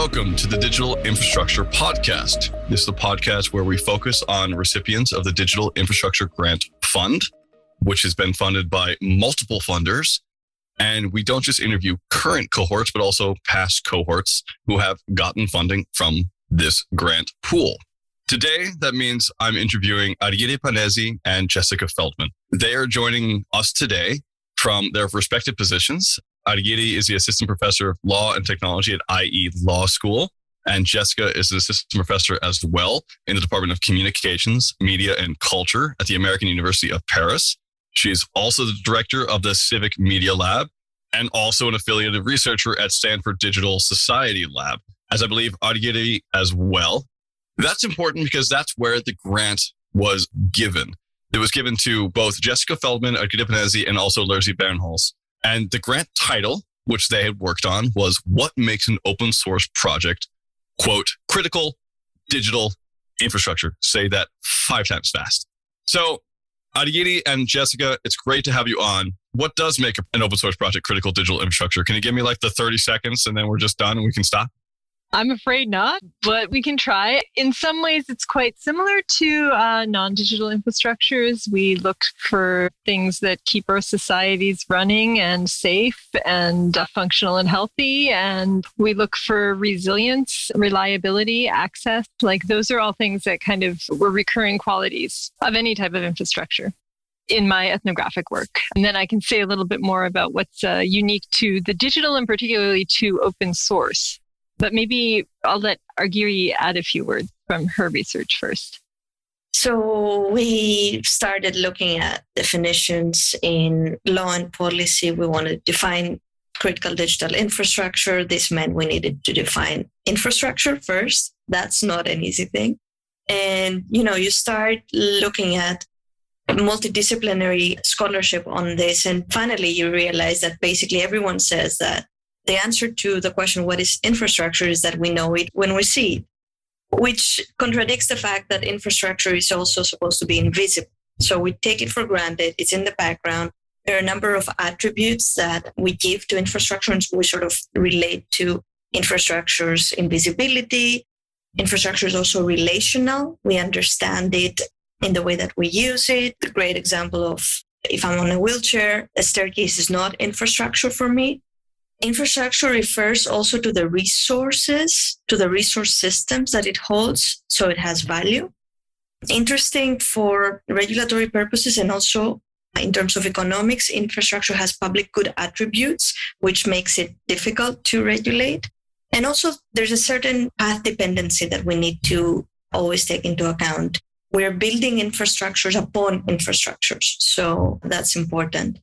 welcome to the Digital Infrastructure Podcast. This is the podcast where we focus on recipients of the Digital Infrastructure Grant Fund, which has been funded by multiple funders. And we don't just interview current cohorts, but also past cohorts who have gotten funding from this grant pool. Today, that means I'm interviewing Argyri Panezi and Jessica Feldman. They are joining us today from their respective positions Argyri is the assistant professor of law and technology at IE Law School. And Jessica is an assistant professor as well in the Department of Communications, Media, and Culture at the American University of Paris. She is also the director of the Civic Media Lab and also an affiliated researcher at Stanford Digital Society Lab, as I believe Argyri as well. That's important because that's where the grant was given. It was given to both Jessica Feldman, Panezi, and also Lucy Bernholz. And the grant title, which they had worked on, was What Makes an Open Source Project, quote, critical digital infrastructure. Say that five times fast. So, Argyri and Jessica, it's great to have you on. What does make an open source project critical digital infrastructure? Can you give me like the 30 seconds and then we're just done and we can stop? I'm afraid not, but we can try. In some ways, it's quite similar to uh, non digital infrastructures. We look for things that keep our societies running and safe and uh, functional and healthy. And we look for resilience, reliability, access. Like those are all things that kind of were recurring qualities of any type of infrastructure in my ethnographic work. And then I can say a little bit more about what's uh, unique to the digital and particularly to open source. But maybe I'll let Argyri add a few words from her research first. So we started looking at definitions in law and policy. We wanted to define critical digital infrastructure. This meant we needed to define infrastructure first. That's not an easy thing. And you know, you start looking at multidisciplinary scholarship on this and finally you realize that basically everyone says that the answer to the question, what is infrastructure, is that we know it when we see it, which contradicts the fact that infrastructure is also supposed to be invisible. So we take it for granted, it's in the background. There are a number of attributes that we give to infrastructure, and we sort of relate to infrastructure's invisibility. Infrastructure is also relational. We understand it in the way that we use it. A great example of if I'm on a wheelchair, a staircase is not infrastructure for me. Infrastructure refers also to the resources, to the resource systems that it holds, so it has value. Interesting for regulatory purposes and also in terms of economics, infrastructure has public good attributes, which makes it difficult to regulate. And also, there's a certain path dependency that we need to always take into account. We're building infrastructures upon infrastructures. So that's important.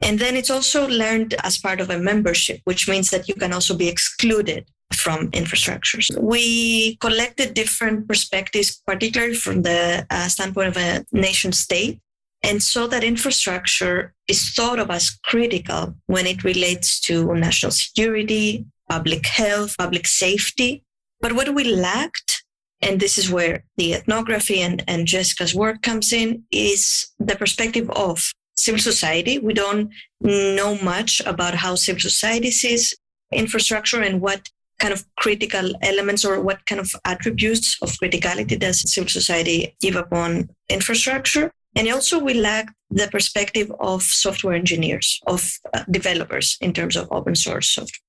And then it's also learned as part of a membership, which means that you can also be excluded from infrastructures. We collected different perspectives, particularly from the uh, standpoint of a nation state, and so that infrastructure is thought of as critical when it relates to national security, public health, public safety. But what we lacked, and this is where the ethnography and, and Jessica's work comes in, is the perspective of civil society. We don't know much about how civil society sees infrastructure and what kind of critical elements or what kind of attributes of criticality does civil society give upon infrastructure. And also, we lack the perspective of software engineers, of uh, developers in terms of open source software.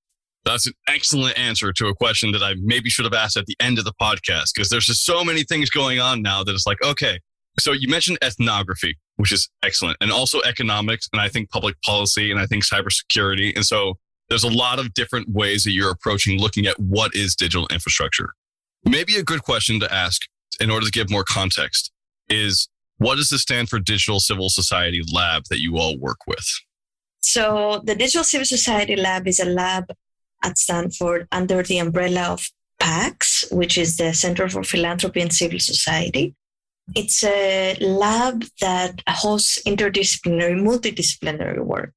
That's an excellent answer to a question that I maybe should have asked at the end of the podcast because there's just so many things going on now that it's like, okay, so you mentioned ethnography, which is excellent, and also economics, and I think public policy, and I think cybersecurity. And so there's a lot of different ways that you're approaching looking at what is digital infrastructure. Maybe a good question to ask in order to give more context is what does the Stanford Digital Civil Society Lab that you all work with? So the Digital Civil Society Lab is a lab at Stanford under the umbrella of PACS, which is the Center for Philanthropy and Civil Society. It's a lab that hosts interdisciplinary, multidisciplinary work.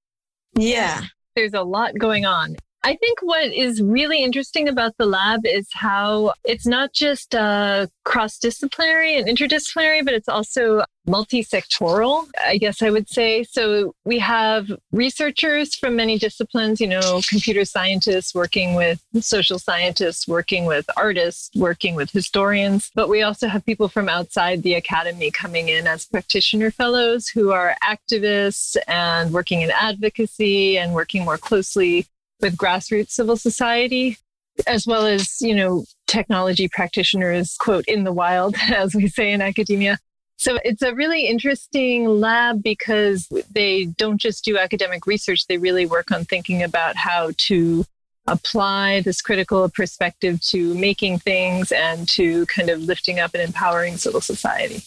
Yeah. There's a lot going on. I think what is really interesting about the lab is how it's not just uh, cross disciplinary and interdisciplinary, but it's also multi sectoral, I guess I would say. So we have researchers from many disciplines, you know, computer scientists working with social scientists, working with artists, working with historians, but we also have people from outside the academy coming in as practitioner fellows who are activists and working in advocacy and working more closely with grassroots civil society, as well as, you know, technology practitioners, quote, in the wild, as we say in academia. So it's a really interesting lab because they don't just do academic research, they really work on thinking about how to apply this critical perspective to making things and to kind of lifting up and empowering civil society.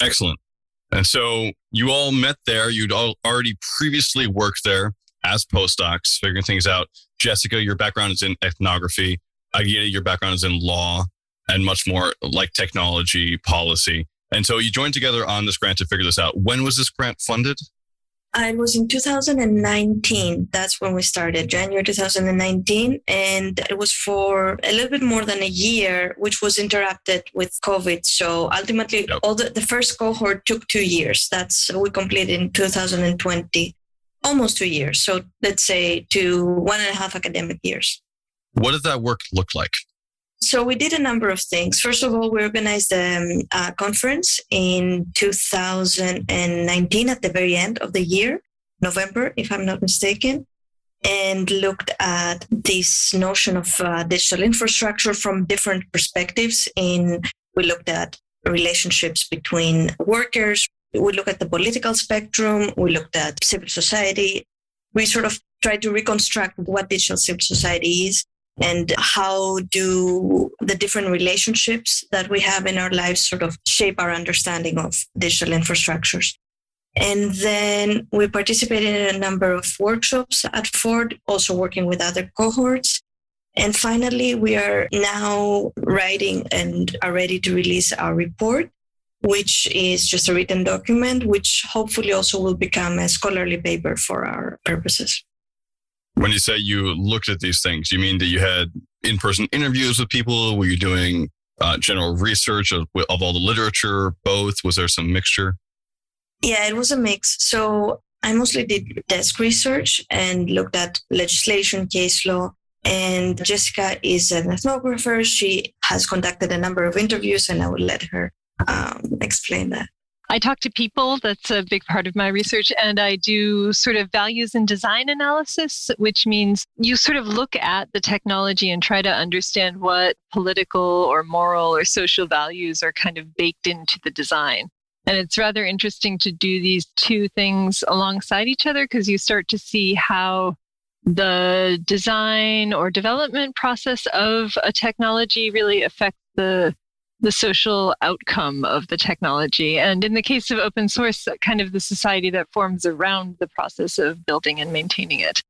Excellent. And so you all met there. You'd all already previously worked there as postdocs, figuring things out. Jessica, your background is in ethnography. Argyri, your background is in law and much more like technology policy. And so you joined together on this grant to figure this out. When was this grant funded? Uh, it was in 2019. That's when we started, January 2019. And it was for a little bit more than a year, which was interrupted with COVID. So ultimately, yep. all the, the first cohort took two years. That's we completed in 2020 almost two years. So let's say to one and a half academic years. What did that work look like? So we did a number of things. First of all, we organized um, a conference in 2019 at the very end of the year, November, if I'm not mistaken, and looked at this notion of uh, digital infrastructure from different perspectives. In we looked at relationships between workers, we looked at the political spectrum, we looked at civil society. We sort of tried to reconstruct what digital civil society is and how do the different relationships that we have in our lives sort of shape our understanding of digital infrastructures. And then we participated in a number of workshops at Ford, also working with other cohorts. And finally, we are now writing and are ready to release our report which is just a written document, which hopefully also will become a scholarly paper for our purposes. When you say you looked at these things, you mean that you had in person interviews with people? Were you doing uh, general research of, of all the literature, both? Was there some mixture? Yeah, it was a mix. So I mostly did desk research and looked at legislation, case law. And Jessica is an ethnographer. She has conducted a number of interviews, and I will let her um, explain that. I talk to people. That's a big part of my research. And I do sort of values and design analysis, which means you sort of look at the technology and try to understand what political or moral or social values are kind of baked into the design. And it's rather interesting to do these two things alongside each other because you start to see how the design or development process of a technology really affects the the social outcome of the technology. And in the case of open source, kind of the society that forms around the process of building and maintaining it.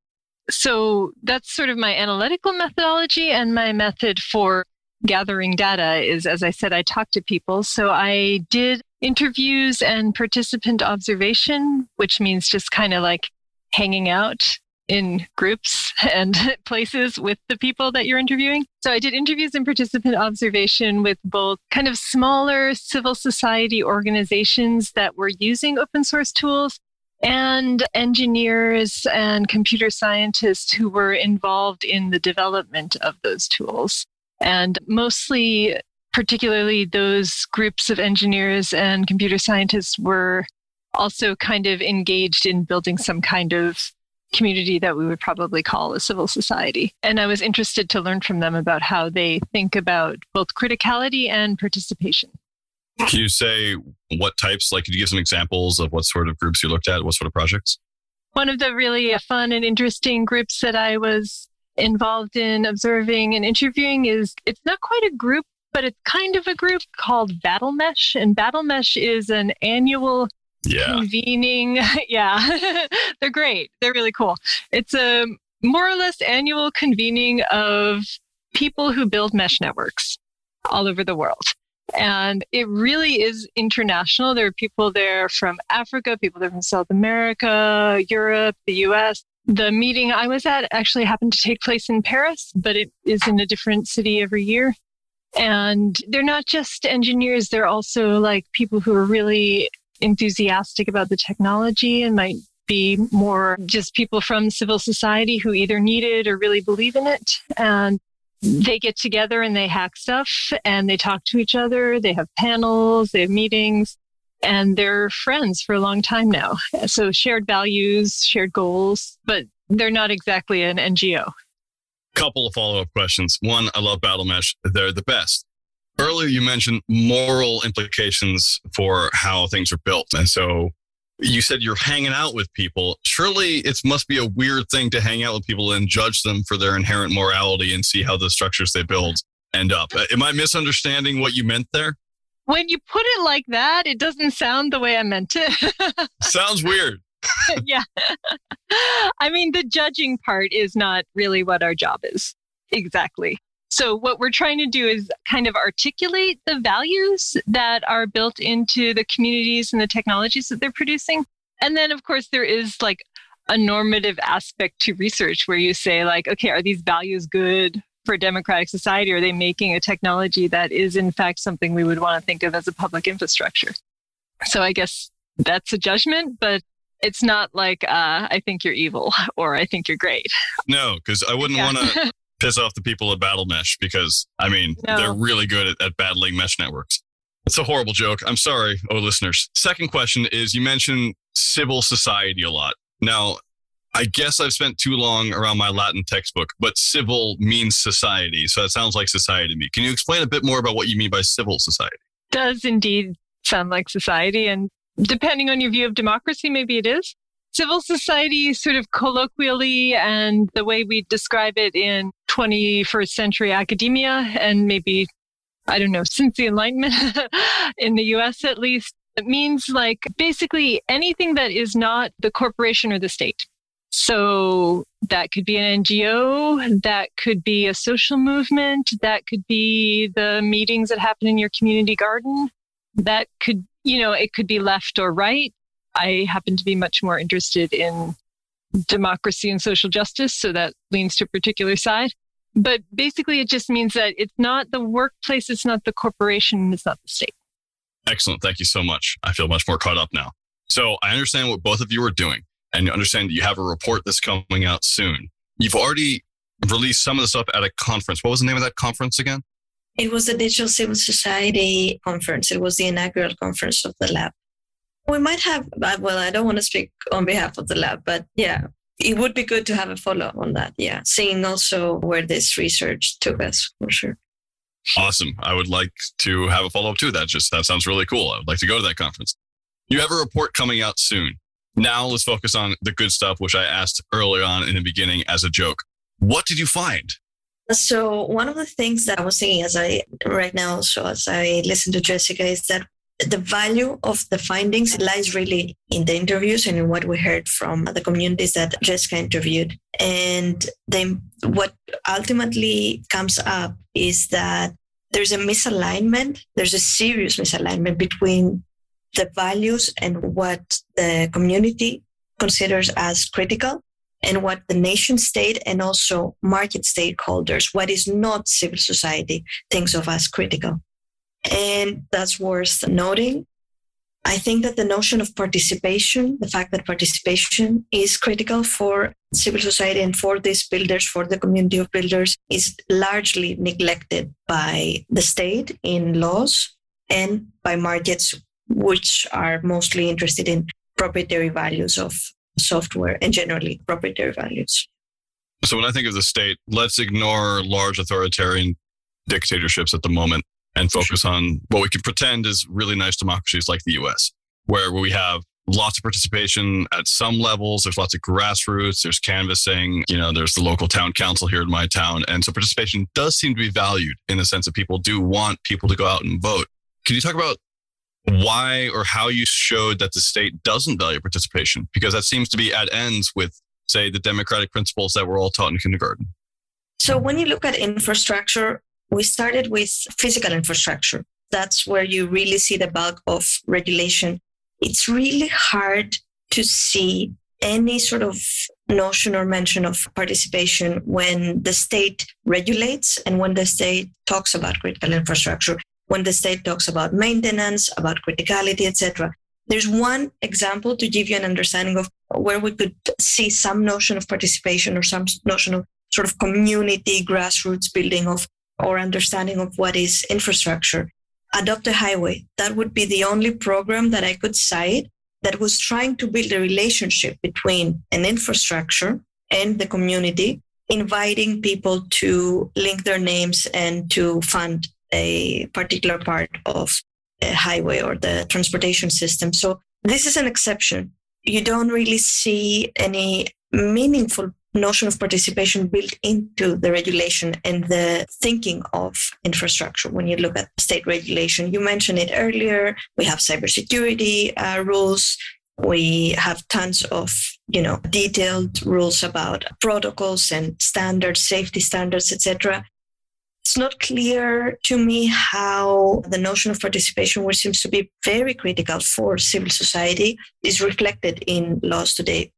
So that's sort of my analytical methodology and my method for gathering data is, as I said, I talk to people. So I did interviews and participant observation, which means just kind of like hanging out in groups and places with the people that you're interviewing. So I did interviews and participant observation with both kind of smaller civil society organizations that were using open source tools and engineers and computer scientists who were involved in the development of those tools. And mostly, particularly those groups of engineers and computer scientists were also kind of engaged in building some kind of community that we would probably call a civil society. And I was interested to learn from them about how they think about both criticality and participation. Can you say what types, like, could you give some examples of what sort of groups you looked at, what sort of projects? One of the really fun and interesting groups that I was involved in observing and interviewing is it's not quite a group, but it's kind of a group called Battle Mesh. And Battle Mesh is an annual yeah. convening. yeah, they're great. They're really cool. It's a more or less annual convening of people who build mesh networks all over the world. And it really is international. There are people there from Africa, people there from South America, Europe, the US. The meeting I was at actually happened to take place in Paris, but it is in a different city every year. And they're not just engineers, they're also like people who are really enthusiastic about the technology and might be more just people from civil society who either need it or really believe in it. And they get together and they hack stuff and they talk to each other. They have panels, they have meetings, and they're friends for a long time now. So shared values, shared goals, but they're not exactly an NGO. Couple of follow up questions. One, I love Battle Mesh. They're the best. Earlier, you mentioned moral implications for how things are built. And so you said you're hanging out with people. Surely it must be a weird thing to hang out with people and judge them for their inherent morality and see how the structures they build end up. Uh, am I misunderstanding what you meant there? When you put it like that, it doesn't sound the way I meant it. Sounds weird. yeah. I mean, the judging part is not really what our job is. Exactly. So, what we're trying to do is kind of articulate the values that are built into the communities and the technologies that they're producing. And then, of course, there is like a normative aspect to research where you say, like, okay, are these values good for democratic society? Are they making a technology that is, in fact, something we would want to think of as a public infrastructure? So, I guess that's a judgment, but it's not like uh, I think you're evil or I think you're great. No, because I wouldn't yeah. want to piss off the people at Battle Mesh because I mean no. they're really good at, at battling mesh networks. It's a horrible joke. I'm sorry, oh listeners. Second question is you mentioned civil society a lot. Now, I guess I've spent too long around my Latin textbook, but civil means society. So that sounds like society to me. Can you explain a bit more about what you mean by civil society? Does indeed sound like society. And depending on your view of democracy, maybe it is. Civil society, sort of colloquially, and the way we describe it in 21st century academia, and maybe, I don't know, since the Enlightenment in the US at least, it means like basically anything that is not the corporation or the state. So that could be an NGO, that could be a social movement, that could be the meetings that happen in your community garden, that could, you know, it could be left or right. I happen to be much more interested in democracy and social justice, so that leans to a particular side. But basically, it just means that it's not the workplace, it's not the corporation, it's not the state. Excellent. Thank you so much. I feel much more caught up now. So I understand what both of you are doing, and you understand that you have a report that's coming out soon. You've already released some of the stuff at a conference. What was the name of that conference again? It was the Digital Civil Society conference. It was the inaugural conference of the lab. We might have, uh, well, I don't want to speak on behalf of the lab, but yeah, it would be good to have a follow up on that. Yeah. Seeing also where this research took us for sure. Awesome. I would like to have a follow up to that. Just that sounds really cool. I would like to go to that conference. You have a report coming out soon. Now let's focus on the good stuff, which I asked earlier on in the beginning as a joke. What did you find? So one of the things that I was thinking as I right now, so as I listen to Jessica, is that the value of the findings lies really in the interviews and in what we heard from the communities that Jessica interviewed. And then what ultimately comes up is that there's a misalignment, there's a serious misalignment between the values and what the community considers as critical and what the nation state and also market stakeholders, what is not civil society, thinks of as critical. And that's worth noting. I think that the notion of participation, the fact that participation is critical for civil society and for these builders, for the community of builders, is largely neglected by the state in laws and by markets, which are mostly interested in proprietary values of software and generally proprietary values. So when I think of the state, let's ignore large authoritarian dictatorships at the moment and focus on what we can pretend is really nice democracies like the US, where we have lots of participation at some levels. There's lots of grassroots, there's canvassing, you know, there's the local town council here in my town. And so participation does seem to be valued in the sense that people do want people to go out and vote. Can you talk about why or how you showed that the state doesn't value participation? Because that seems to be at ends with, say, the democratic principles that we're all taught in kindergarten. So when you look at infrastructure, we started with physical infrastructure. That's where you really see the bulk of regulation. It's really hard to see any sort of notion or mention of participation when the state regulates and when the state talks about critical infrastructure, when the state talks about maintenance, about criticality, etc. There's one example to give you an understanding of where we could see some notion of participation or some notion of sort of community grassroots building of or understanding of what is infrastructure. Adopt a highway. That would be the only program that I could cite that was trying to build a relationship between an infrastructure and the community, inviting people to link their names and to fund a particular part of a highway or the transportation system. So this is an exception. You don't really see any meaningful notion of participation built into the regulation and the thinking of infrastructure when you look at state regulation. You mentioned it earlier. We have cybersecurity uh, rules. We have tons of, you know, detailed rules about protocols and standards, safety standards, etc. It's not clear to me how the notion of participation, which seems to be very critical for civil society, is reflected in laws today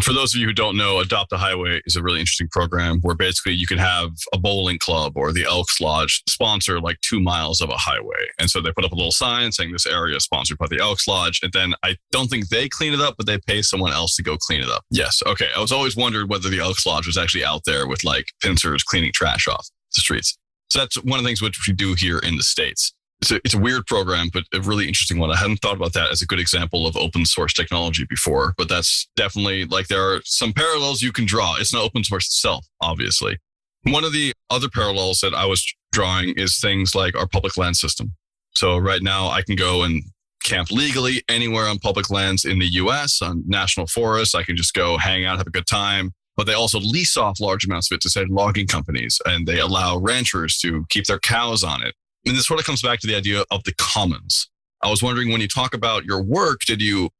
for those of you who don't know, Adopt a Highway is a really interesting program where basically you can have a bowling club or the Elks Lodge sponsor like two miles of a highway. And so they put up a little sign saying this area is sponsored by the Elks Lodge. And then I don't think they clean it up, but they pay someone else to go clean it up. Yes. Okay. I was always wondered whether the Elks Lodge was actually out there with like pincers cleaning trash off the streets. So that's one of the things which we do here in the States it's a, it's a weird program, but a really interesting one. I hadn't thought about that as a good example of open source technology before, but that's definitely like there are some parallels you can draw. It's not open source itself, obviously. One of the other parallels that I was drawing is things like our public land system. So right now I can go and camp legally anywhere on public lands in the US on national forests. I can just go hang out, have a good time. But they also lease off large amounts of it to say logging companies and they allow ranchers to keep their cows on it and this sort of comes back to the idea of the commons. I was wondering when you talk about your work, did you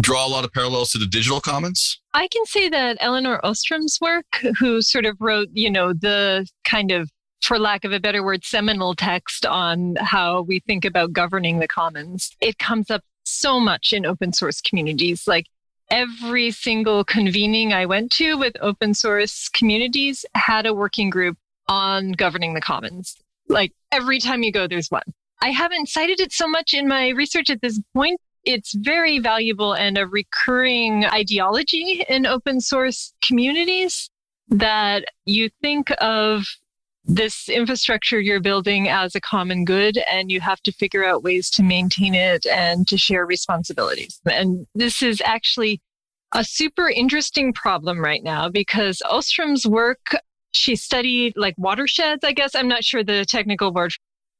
draw a lot of parallels to the digital commons? I can say that Elinor Ostrom's work, who sort of wrote, you know, the kind of, for lack of a better word, seminal text on how we think about governing the commons, it comes up so much in open source communities. Like every single convening I went to with open source communities had a working group on governing the commons. Like every time you go, there's one. I haven't cited it so much in my research at this point. It's very valuable and a recurring ideology in open source communities that you think of this infrastructure you're building as a common good and you have to figure out ways to maintain it and to share responsibilities. And this is actually a super interesting problem right now because Ostrom's work she studied like watersheds, I guess. I'm not sure the technical word,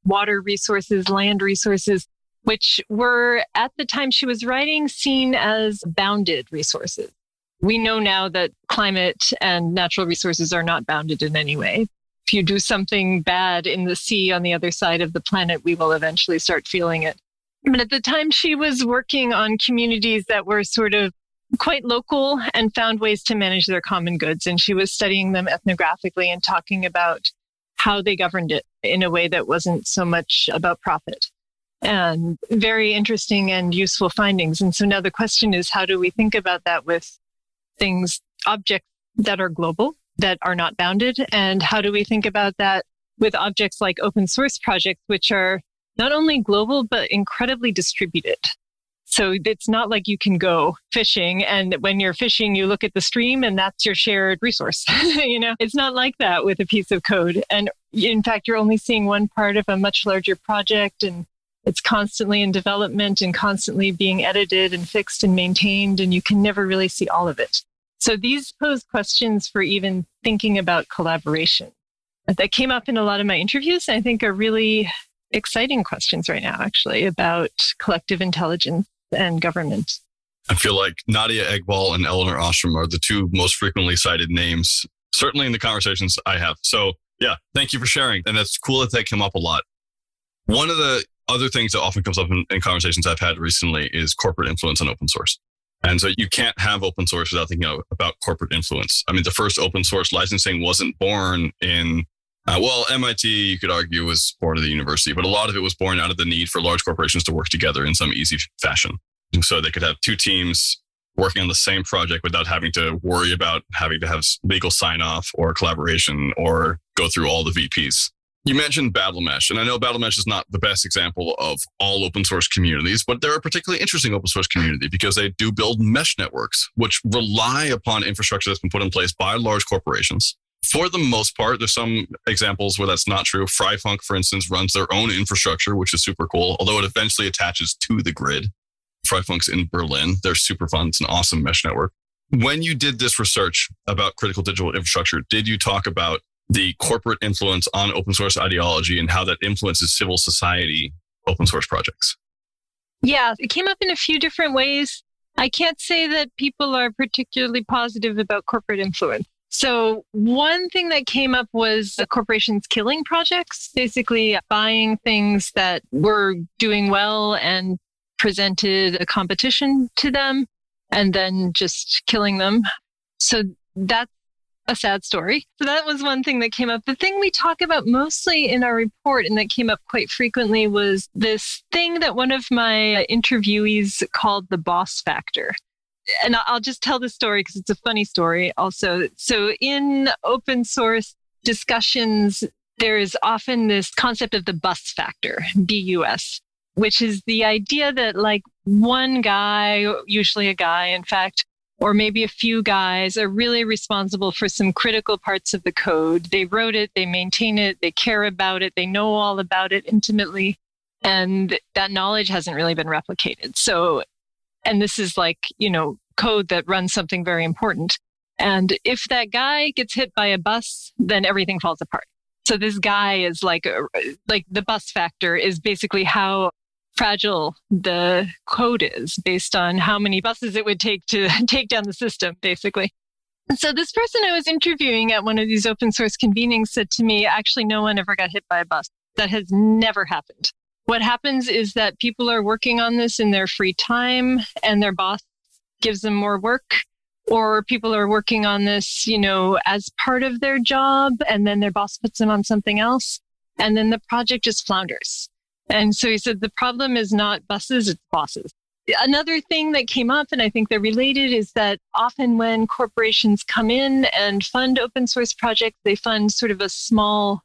water resources, land resources, which were at the time she was writing seen as bounded resources. We know now that climate and natural resources are not bounded in any way. If you do something bad in the sea on the other side of the planet, we will eventually start feeling it. But at the time, she was working on communities that were sort of quite local and found ways to manage their common goods. And she was studying them ethnographically and talking about how they governed it in a way that wasn't so much about profit. And very interesting and useful findings. And so now the question is how do we think about that with things, objects that are global, that are not bounded? And how do we think about that with objects like open source projects, which are not only global, but incredibly distributed? So it's not like you can go fishing and when you're fishing, you look at the stream and that's your shared resource. you know, it's not like that with a piece of code. And in fact, you're only seeing one part of a much larger project and it's constantly in development and constantly being edited and fixed and maintained. And you can never really see all of it. So these pose questions for even thinking about collaboration that came up in a lot of my interviews. I think are really exciting questions right now, actually, about collective intelligence and government. I feel like Nadia Eghbal and Elinor Ostrom are the two most frequently cited names, certainly in the conversations I have. So, yeah, thank you for sharing. And that's cool that they come up a lot. One of the other things that often comes up in, in conversations I've had recently is corporate influence on open source. And so you can't have open source without thinking about corporate influence. I mean, the first open source licensing wasn't born in, uh, well, MIT, you could argue, was born of the university, but a lot of it was born out of the need for large corporations to work together in some easy fashion so they could have two teams working on the same project without having to worry about having to have legal sign off or collaboration or go through all the VPs. You mentioned Battle Mesh, and I know Battle Mesh is not the best example of all open source communities, but they're a particularly interesting open source community because they do build mesh networks, which rely upon infrastructure that's been put in place by large corporations. For the most part, there's some examples where that's not true. Freifunk, for instance, runs their own infrastructure, which is super cool, although it eventually attaches to the grid. Freifunk's in Berlin. They're super fun. It's an awesome mesh network. When you did this research about critical digital infrastructure, did you talk about the corporate influence on open source ideology and how that influences civil society open source projects? Yeah, it came up in a few different ways. I can't say that people are particularly positive about corporate influence. So, one thing that came up was corporations killing projects, basically buying things that were doing well and presented a competition to them and then just killing them. So, that's a sad story. So that was one thing that came up. The thing we talk about mostly in our report and that came up quite frequently was this thing that one of my interviewees called the boss factor. And I'll just tell the story because it's a funny story also. So in open source discussions, there is often this concept of the bus factor, BUS, which is the idea that like one guy, usually a guy, in fact, or maybe a few guys are really responsible for some critical parts of the code. They wrote it, they maintain it, they care about it, they know all about it intimately. And that knowledge hasn't really been replicated. So, and this is like, you know, code that runs something very important. And if that guy gets hit by a bus, then everything falls apart. So this guy is like, uh, like the bus factor is basically how fragile the code is based on how many buses it would take to take down the system, basically. So this person I was interviewing at one of these open source convenings said to me, actually, no one ever got hit by a bus. That has never happened. What happens is that people are working on this in their free time and their boss gives them more work or people are working on this, you know, as part of their job and then their boss puts them on something else and then the project just flounders. And so he said the problem is not buses, it's bosses. Another thing that came up, and I think they're related, is that often when corporations come in and fund open source projects, they fund sort of a small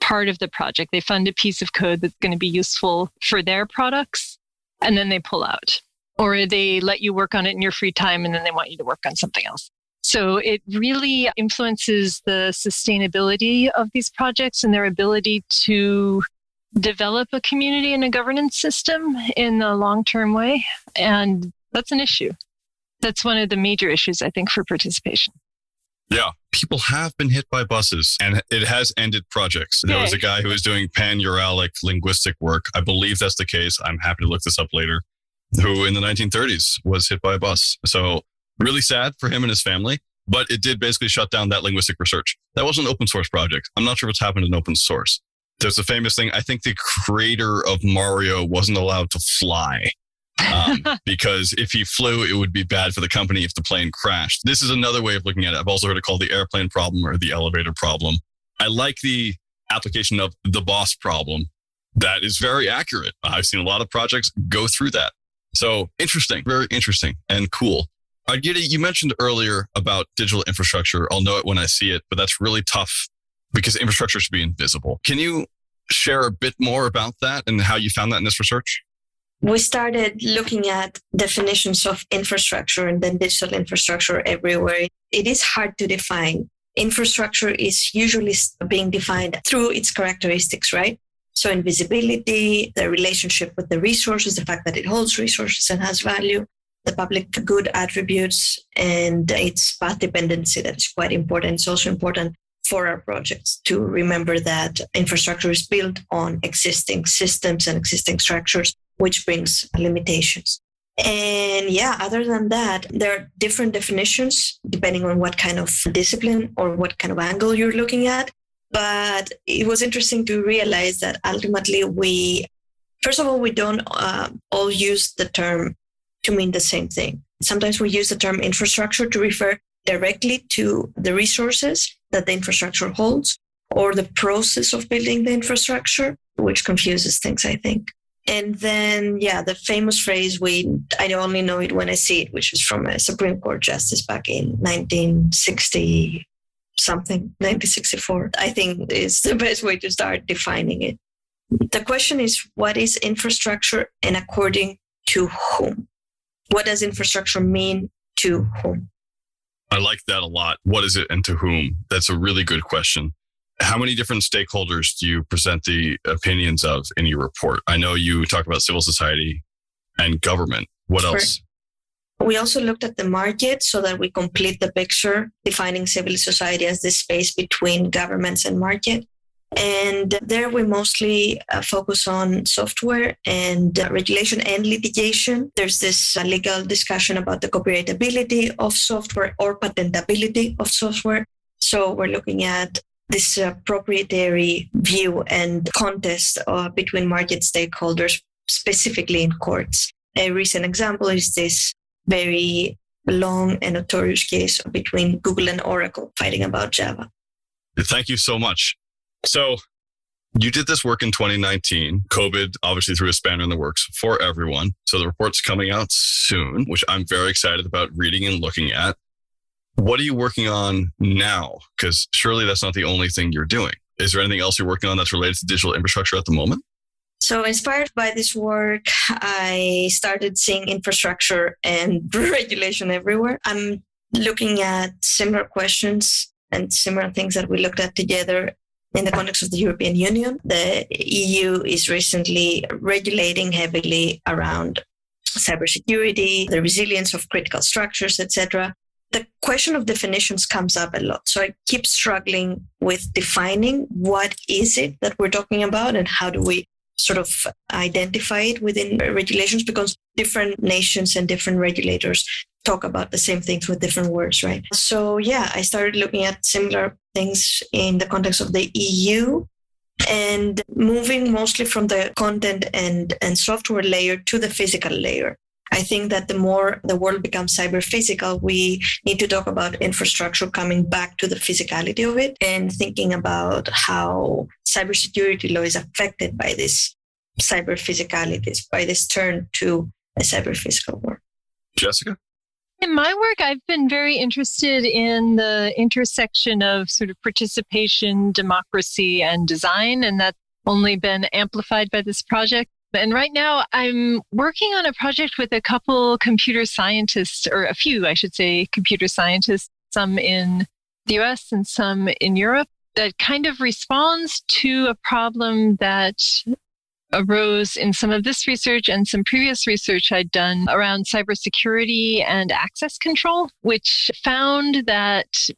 part of the project. They fund a piece of code that's going to be useful for their products, and then they pull out. Or they let you work on it in your free time, and then they want you to work on something else. So it really influences the sustainability of these projects and their ability to develop a community and a governance system in a long term way. And that's an issue. That's one of the major issues, I think, for participation. Yeah, people have been hit by buses and it has ended projects. There was a guy who was doing pan Uralic linguistic work. I believe that's the case. I'm happy to look this up later. Who in the 1930s was hit by a bus. So, really sad for him and his family, but it did basically shut down that linguistic research. That was an open source project. I'm not sure what's happened in open source there's a famous thing. I think the creator of Mario wasn't allowed to fly um, because if he flew, it would be bad for the company if the plane crashed. This is another way of looking at it. I've also heard it called the airplane problem or the elevator problem. I like the application of the boss problem. That is very accurate. I've seen a lot of projects go through that. So interesting, very interesting and cool. Argyri, you mentioned earlier about digital infrastructure. I'll know it when I see it, but that's really tough because infrastructure should be invisible. Can you share a bit more about that and how you found that in this research? We started looking at definitions of infrastructure and then digital infrastructure everywhere. It is hard to define. Infrastructure is usually being defined through its characteristics, right? So, invisibility, the relationship with the resources, the fact that it holds resources and has value, the public good attributes, and its path dependency that is quite important. It's also important for our projects to remember that infrastructure is built on existing systems and existing structures, which brings limitations. And yeah, other than that, there are different definitions depending on what kind of discipline or what kind of angle you're looking at. But it was interesting to realize that ultimately we, first of all, we don't uh, all use the term to mean the same thing. Sometimes we use the term infrastructure to refer directly to the resources that the infrastructure holds or the process of building the infrastructure, which confuses things, I think. And then, yeah, the famous phrase, we, I only know it when I see it, which was from a Supreme Court justice back in 1960 something, 1964, I think is the best way to start defining it. The question is, what is infrastructure and according to whom? What does infrastructure mean to whom? I like that a lot. What is it and to whom? That's a really good question. How many different stakeholders do you present the opinions of in your report? I know you talk about civil society and government. What sure. else? We also looked at the market so that we complete the picture, defining civil society as the space between governments and market. And there we mostly uh, focus on software and uh, regulation and litigation. There's this uh, legal discussion about the copyrightability of software or patentability of software. So we're looking at this uh, proprietary view and contest uh, between market stakeholders, specifically in courts. A recent example is this very long and notorious case between Google and Oracle fighting about Java. Thank you so much. So you did this work in 2019. COVID obviously threw a spanner in the works for everyone. So the report's coming out soon, which I'm very excited about reading and looking at. What are you working on now? Because surely that's not the only thing you're doing. Is there anything else you're working on that's related to digital infrastructure at the moment? So, inspired by this work, I started seeing infrastructure and regulation everywhere. I'm looking at similar questions and similar things that we looked at together in the context of the European Union. The EU is recently regulating heavily around cybersecurity, the resilience of critical structures, etc. The question of definitions comes up a lot. So I keep struggling with defining what is it that we're talking about and how do we sort of identify it within regulations because different nations and different regulators talk about the same things with different words, right? So, yeah, I started looking at similar things in the context of the EU and moving mostly from the content and, and software layer to the physical layer. I think that the more the world becomes cyber physical, we need to talk about infrastructure coming back to the physicality of it and thinking about how cybersecurity law is affected by this cyber physicalities, by this turn to a cyber physical world. Jessica? In my work, I've been very interested in the intersection of sort of participation, democracy, and design, and that's only been amplified by this project. And right now, I'm working on a project with a couple computer scientists, or a few, I should say, computer scientists, some in the US and some in Europe, that kind of responds to a problem that arose in some of this research and some previous research I'd done around cybersecurity and access control, which found that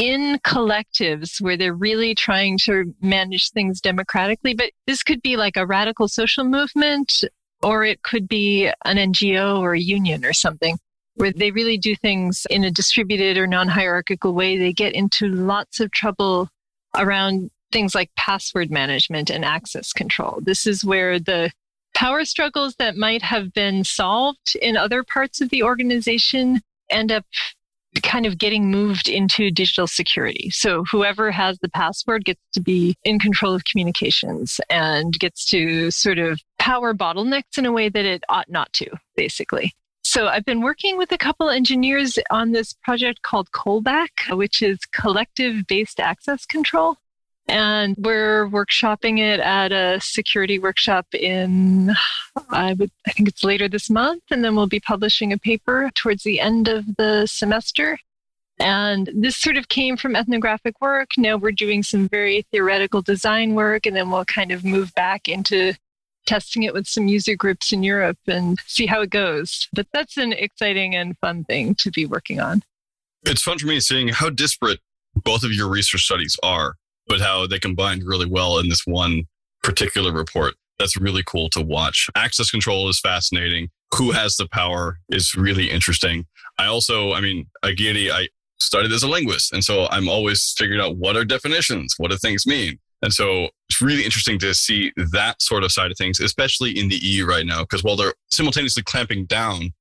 in collectives where they're really trying to manage things democratically, but this could be like a radical social movement or it could be an NGO or a union or something where they really do things in a distributed or non hierarchical way. They get into lots of trouble around things like password management and access control. This is where the power struggles that might have been solved in other parts of the organization end up kind of getting moved into digital security. So whoever has the password gets to be in control of communications and gets to sort of power bottlenecks in a way that it ought not to, basically. So I've been working with a couple engineers on this project called COLBAC, which is collective based access control. And we're workshopping it at a security workshop in, I would, I think it's later this month. And then we'll be publishing a paper towards the end of the semester. And this sort of came from ethnographic work. Now we're doing some very theoretical design work, and then we'll kind of move back into testing it with some user groups in Europe and see how it goes. But that's an exciting and fun thing to be working on. It's fun for me seeing how disparate both of your research studies are but how they combined really well in this one particular report. That's really cool to watch. Access control is fascinating. Who has the power is really interesting. I also, I mean, Argyri, I studied as a linguist. And so I'm always figuring out what are definitions? What do things mean? And so it's really interesting to see that sort of side of things, especially in the EU right now, because while they're simultaneously clamping down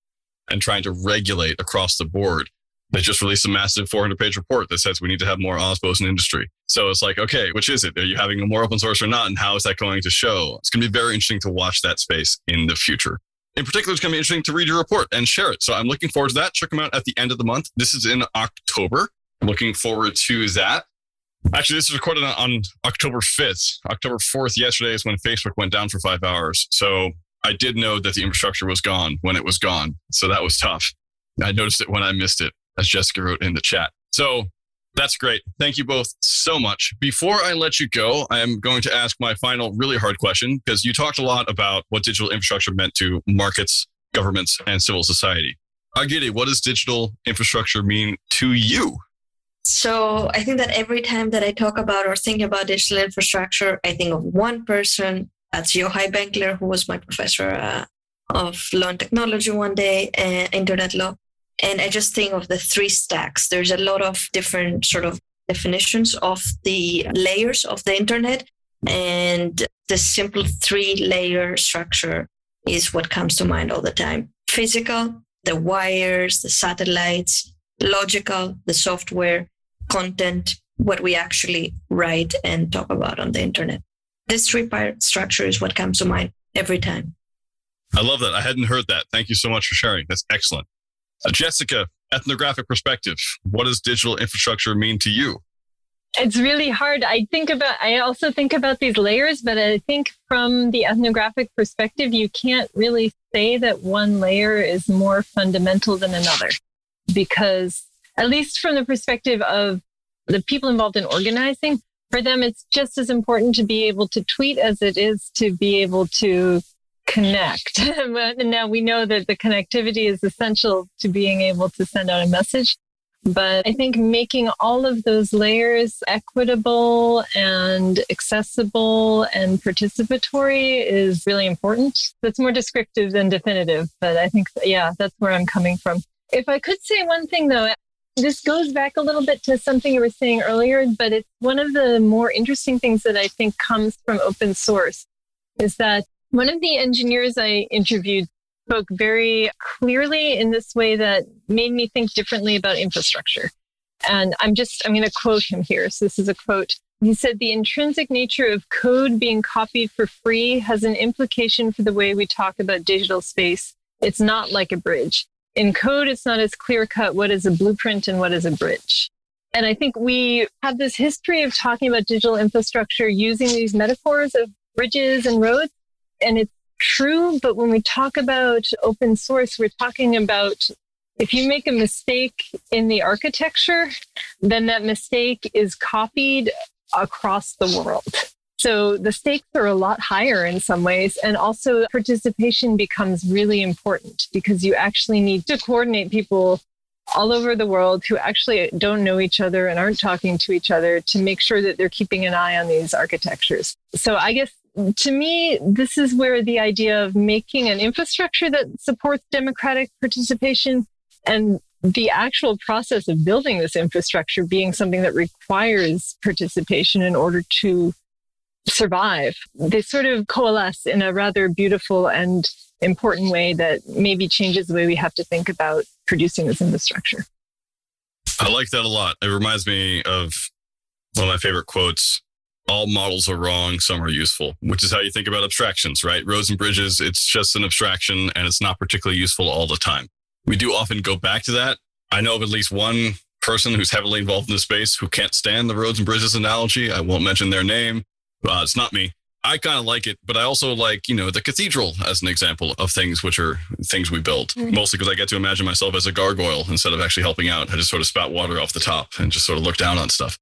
and trying to regulate across the board, They just released a massive 400 page report that says we need to have more OSPOs in industry. So it's like, okay, which is it? Are you having a more open source or not? And how is that going to show? It's going to be very interesting to watch that space in the future. In particular, it's going to be interesting to read your report and share it. So I'm looking forward to that. Check them out at the end of the month. This is in October. looking forward to that. Actually, this is recorded on October 5th. October 4th, yesterday, is when Facebook went down for five hours. So I did know that the infrastructure was gone when it was gone. So that was tough. I noticed it when I missed it, as Jessica wrote in the chat. So that's great. Thank you both so much. Before I let you go, I am going to ask my final really hard question because you talked a lot about what digital infrastructure meant to markets, governments, and civil society. Argyri, what does digital infrastructure mean to you? So I think that every time that I talk about or think about digital infrastructure, I think of one person. That's Yochai Benkler, who was my professor uh, of law and technology one day, uh, internet law. And I just think of the three stacks. There's a lot of different sort of definitions of the layers of the internet. And the simple three layer structure is what comes to mind all the time physical, the wires, the satellites, logical, the software, content, what we actually write and talk about on the internet. This three part structure is what comes to mind every time. I love that. I hadn't heard that. Thank you so much for sharing. That's excellent. Uh, Jessica, ethnographic perspective, what does digital infrastructure mean to you? It's really hard. I think about, I also think about these layers, but I think from the ethnographic perspective, you can't really say that one layer is more fundamental than another because, at least from the perspective of the people involved in organizing, for them, it's just as important to be able to tweet as it is to be able to connect. and now we know that the connectivity is essential to being able to send out a message. But I think making all of those layers equitable and accessible and participatory is really important. That's more descriptive than definitive. But I think, yeah, that's where I'm coming from. If I could say one thing though, this goes back a little bit to something you were saying earlier, but it's one of the more interesting things that I think comes from open source is that one of the engineers I interviewed spoke very clearly in this way that made me think differently about infrastructure. And I'm just, I'm going to quote him here. So this is a quote. He said, The intrinsic nature of code being copied for free has an implication for the way we talk about digital space. It's not like a bridge. In code, it's not as clear cut what is a blueprint and what is a bridge. And I think we have this history of talking about digital infrastructure using these metaphors of bridges and roads and it's true. But when we talk about open source, we're talking about if you make a mistake in the architecture, then that mistake is copied across the world. So the stakes are a lot higher in some ways. And also participation becomes really important because you actually need to coordinate people all over the world who actually don't know each other and aren't talking to each other to make sure that they're keeping an eye on these architectures. So I guess to me, this is where the idea of making an infrastructure that supports democratic participation and the actual process of building this infrastructure being something that requires participation in order to survive. They sort of coalesce in a rather beautiful and important way that maybe changes the way we have to think about producing this infrastructure. I like that a lot. It reminds me of one of my favorite quotes all models are wrong, some are useful, which is how you think about abstractions, right? Roads and bridges, it's just an abstraction and it's not particularly useful all the time. We do often go back to that. I know of at least one person who's heavily involved in this space who can't stand the roads and bridges analogy. I won't mention their name. Uh, it's not me. I kind of like it, but I also like, you know, the cathedral as an example of things which are things we build. Mm-hmm. Mostly because I get to imagine myself as a gargoyle instead of actually helping out. I just sort of spout water off the top and just sort of look down on stuff.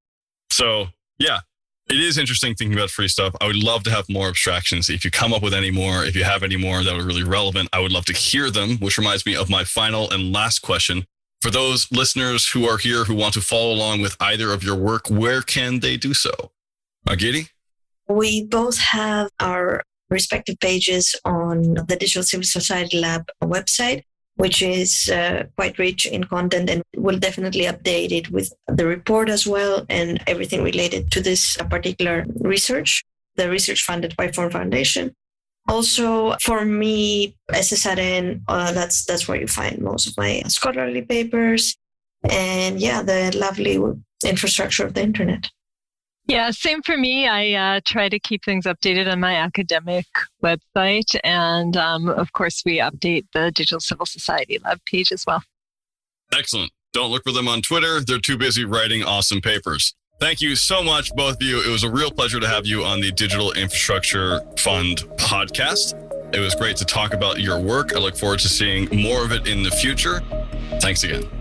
So, yeah, it is interesting thinking about free stuff. I would love to have more abstractions. If you come up with any more, if you have any more that are really relevant, I would love to hear them, which reminds me of my final and last question. For those listeners who are here who want to follow along with either of your work, where can they do so? Argyri? We both have our respective pages on the Digital Civil Society Lab website which is uh, quite rich in content and we'll definitely update it with the report as well and everything related to this particular research, the research funded by Ford Foundation. Also, for me, SSRN, uh, that's that's where you find most of my scholarly papers. and yeah, the lovely infrastructure of the internet. Yeah, same for me. I uh, try to keep things updated on my academic website. And um, of course, we update the Digital Civil Society Lab page as well. Excellent. Don't look for them on Twitter. They're too busy writing awesome papers. Thank you so much, both of you. It was a real pleasure to have you on the Digital Infrastructure Fund podcast. It was great to talk about your work. I look forward to seeing more of it in the future. Thanks again.